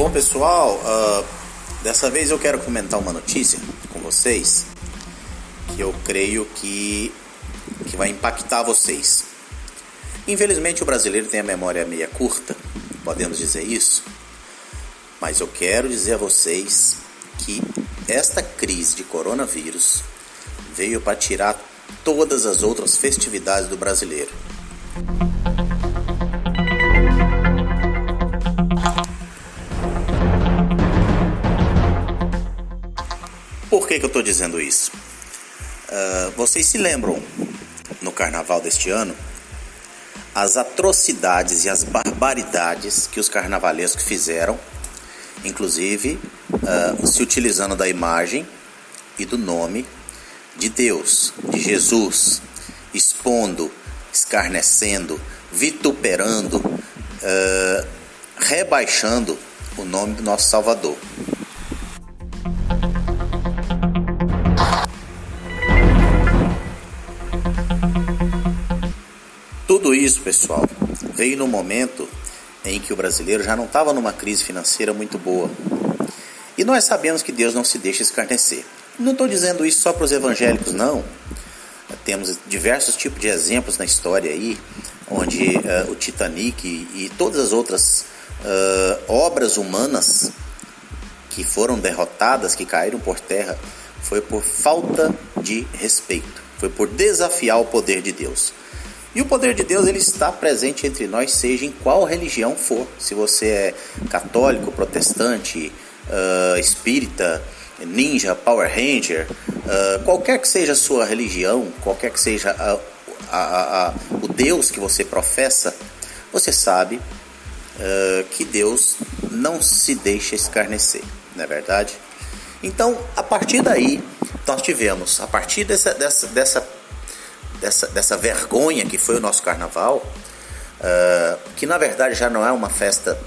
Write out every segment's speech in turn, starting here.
Bom, pessoal, uh, dessa vez eu quero comentar uma notícia com vocês que eu creio que, que vai impactar vocês. Infelizmente, o brasileiro tem a memória meia curta, podemos dizer isso, mas eu quero dizer a vocês que esta crise de coronavírus veio para tirar todas as outras festividades do brasileiro. Que, que eu estou dizendo isso? Uh, vocês se lembram no carnaval deste ano as atrocidades e as barbaridades que os carnavalescos fizeram, inclusive uh, se utilizando da imagem e do nome de Deus, de Jesus, expondo, escarnecendo, vituperando, uh, rebaixando o nome do nosso Salvador. Tudo isso, pessoal, veio no momento em que o brasileiro já não estava numa crise financeira muito boa. E nós sabemos que Deus não se deixa escarnecer. Não estou dizendo isso só para os evangélicos, não. Temos diversos tipos de exemplos na história aí, onde uh, o Titanic e, e, todas as outras uh, obras humanas que foram derrotadas, que caíram por terra, foi por falta de respeito, foi por desafiar o poder de Deus. E o poder de Deus ele está presente entre nós, seja em qual religião for. Se você é católico, protestante, uh, espírita, ninja, Power Ranger, uh, qualquer que seja a sua religião, qualquer que seja a, a, a, o Deus que você professa, você sabe uh, que Deus não se deixa escarnecer, não é verdade? Então, a partir daí, nós tivemos, a partir dessa, dessa, dessa dessa, dessa vergonha que foi o nosso carnaval, uh, que na verdade já não é uma festa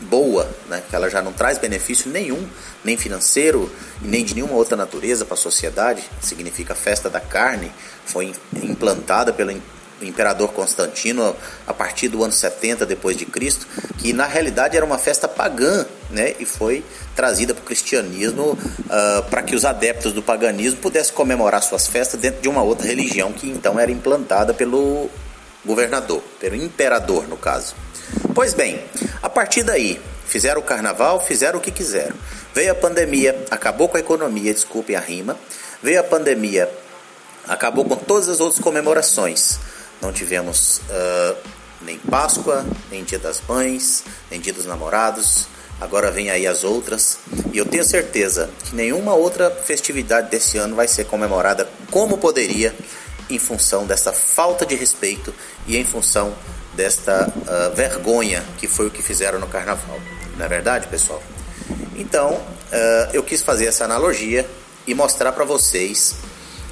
boa, né? que ela já não traz benefício nenhum, nem financeiro, nem de nenhuma outra natureza para a sociedade, significa festa da carne, foi implantada pelo imperador Constantino a partir do ano 70 depois de Cristo, que na realidade era uma festa pagã, né, e foi trazida para o cristianismo uh, para que os adeptos do paganismo pudessem comemorar suas festas dentro de uma outra religião que então era implantada pelo governador, pelo imperador no caso. Pois bem, a partir daí fizeram o carnaval, fizeram o que quiseram. Veio a pandemia, acabou com a economia, desculpem a rima. Veio a pandemia, acabou com todas as outras comemorações. Não tivemos uh, nem Páscoa, nem Dia das Mães, nem Dia dos Namorados. Agora vem aí as outras. E eu tenho certeza que nenhuma outra festividade desse ano vai ser comemorada como poderia, em função dessa falta de respeito e em função desta uh, vergonha que foi o que fizeram no carnaval. Não é verdade, pessoal? Então, uh, eu quis fazer essa analogia e mostrar para vocês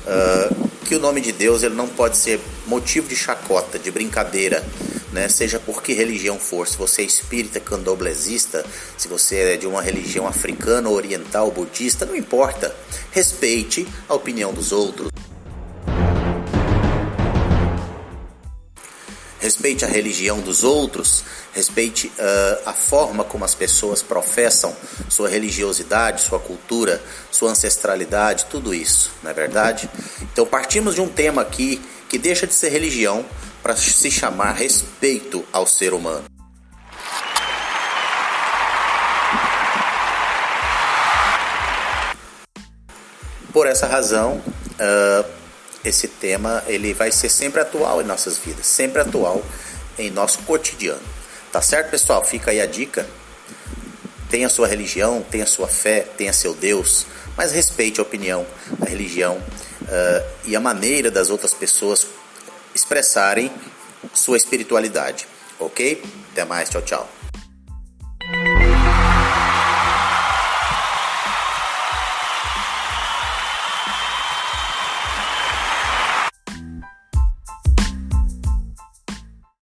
uh, que o nome de Deus ele não pode ser motivo de chacota, de brincadeira, né? seja por que religião for, se você é espírita, candomblesista, se você é de uma religião africana, oriental, budista, não importa. Respeite a opinião dos outros. Respeite a religião dos outros, respeite uh, a forma como as pessoas professam sua religiosidade, sua cultura, sua ancestralidade, tudo isso, não é verdade? Então partimos de um tema aqui que deixa de ser religião para se chamar respeito ao ser humano. Por essa razão, uh, esse tema ele vai ser sempre atual em nossas vidas, sempre atual em nosso cotidiano. Tá certo, pessoal? Fica aí a dica. Tenha sua religião, tenha sua fé, tenha seu Deus, mas respeite a opinião, a religião uh, e a maneira das outras pessoas expressarem sua espiritualidade. Ok? Até mais, tchau, tchau.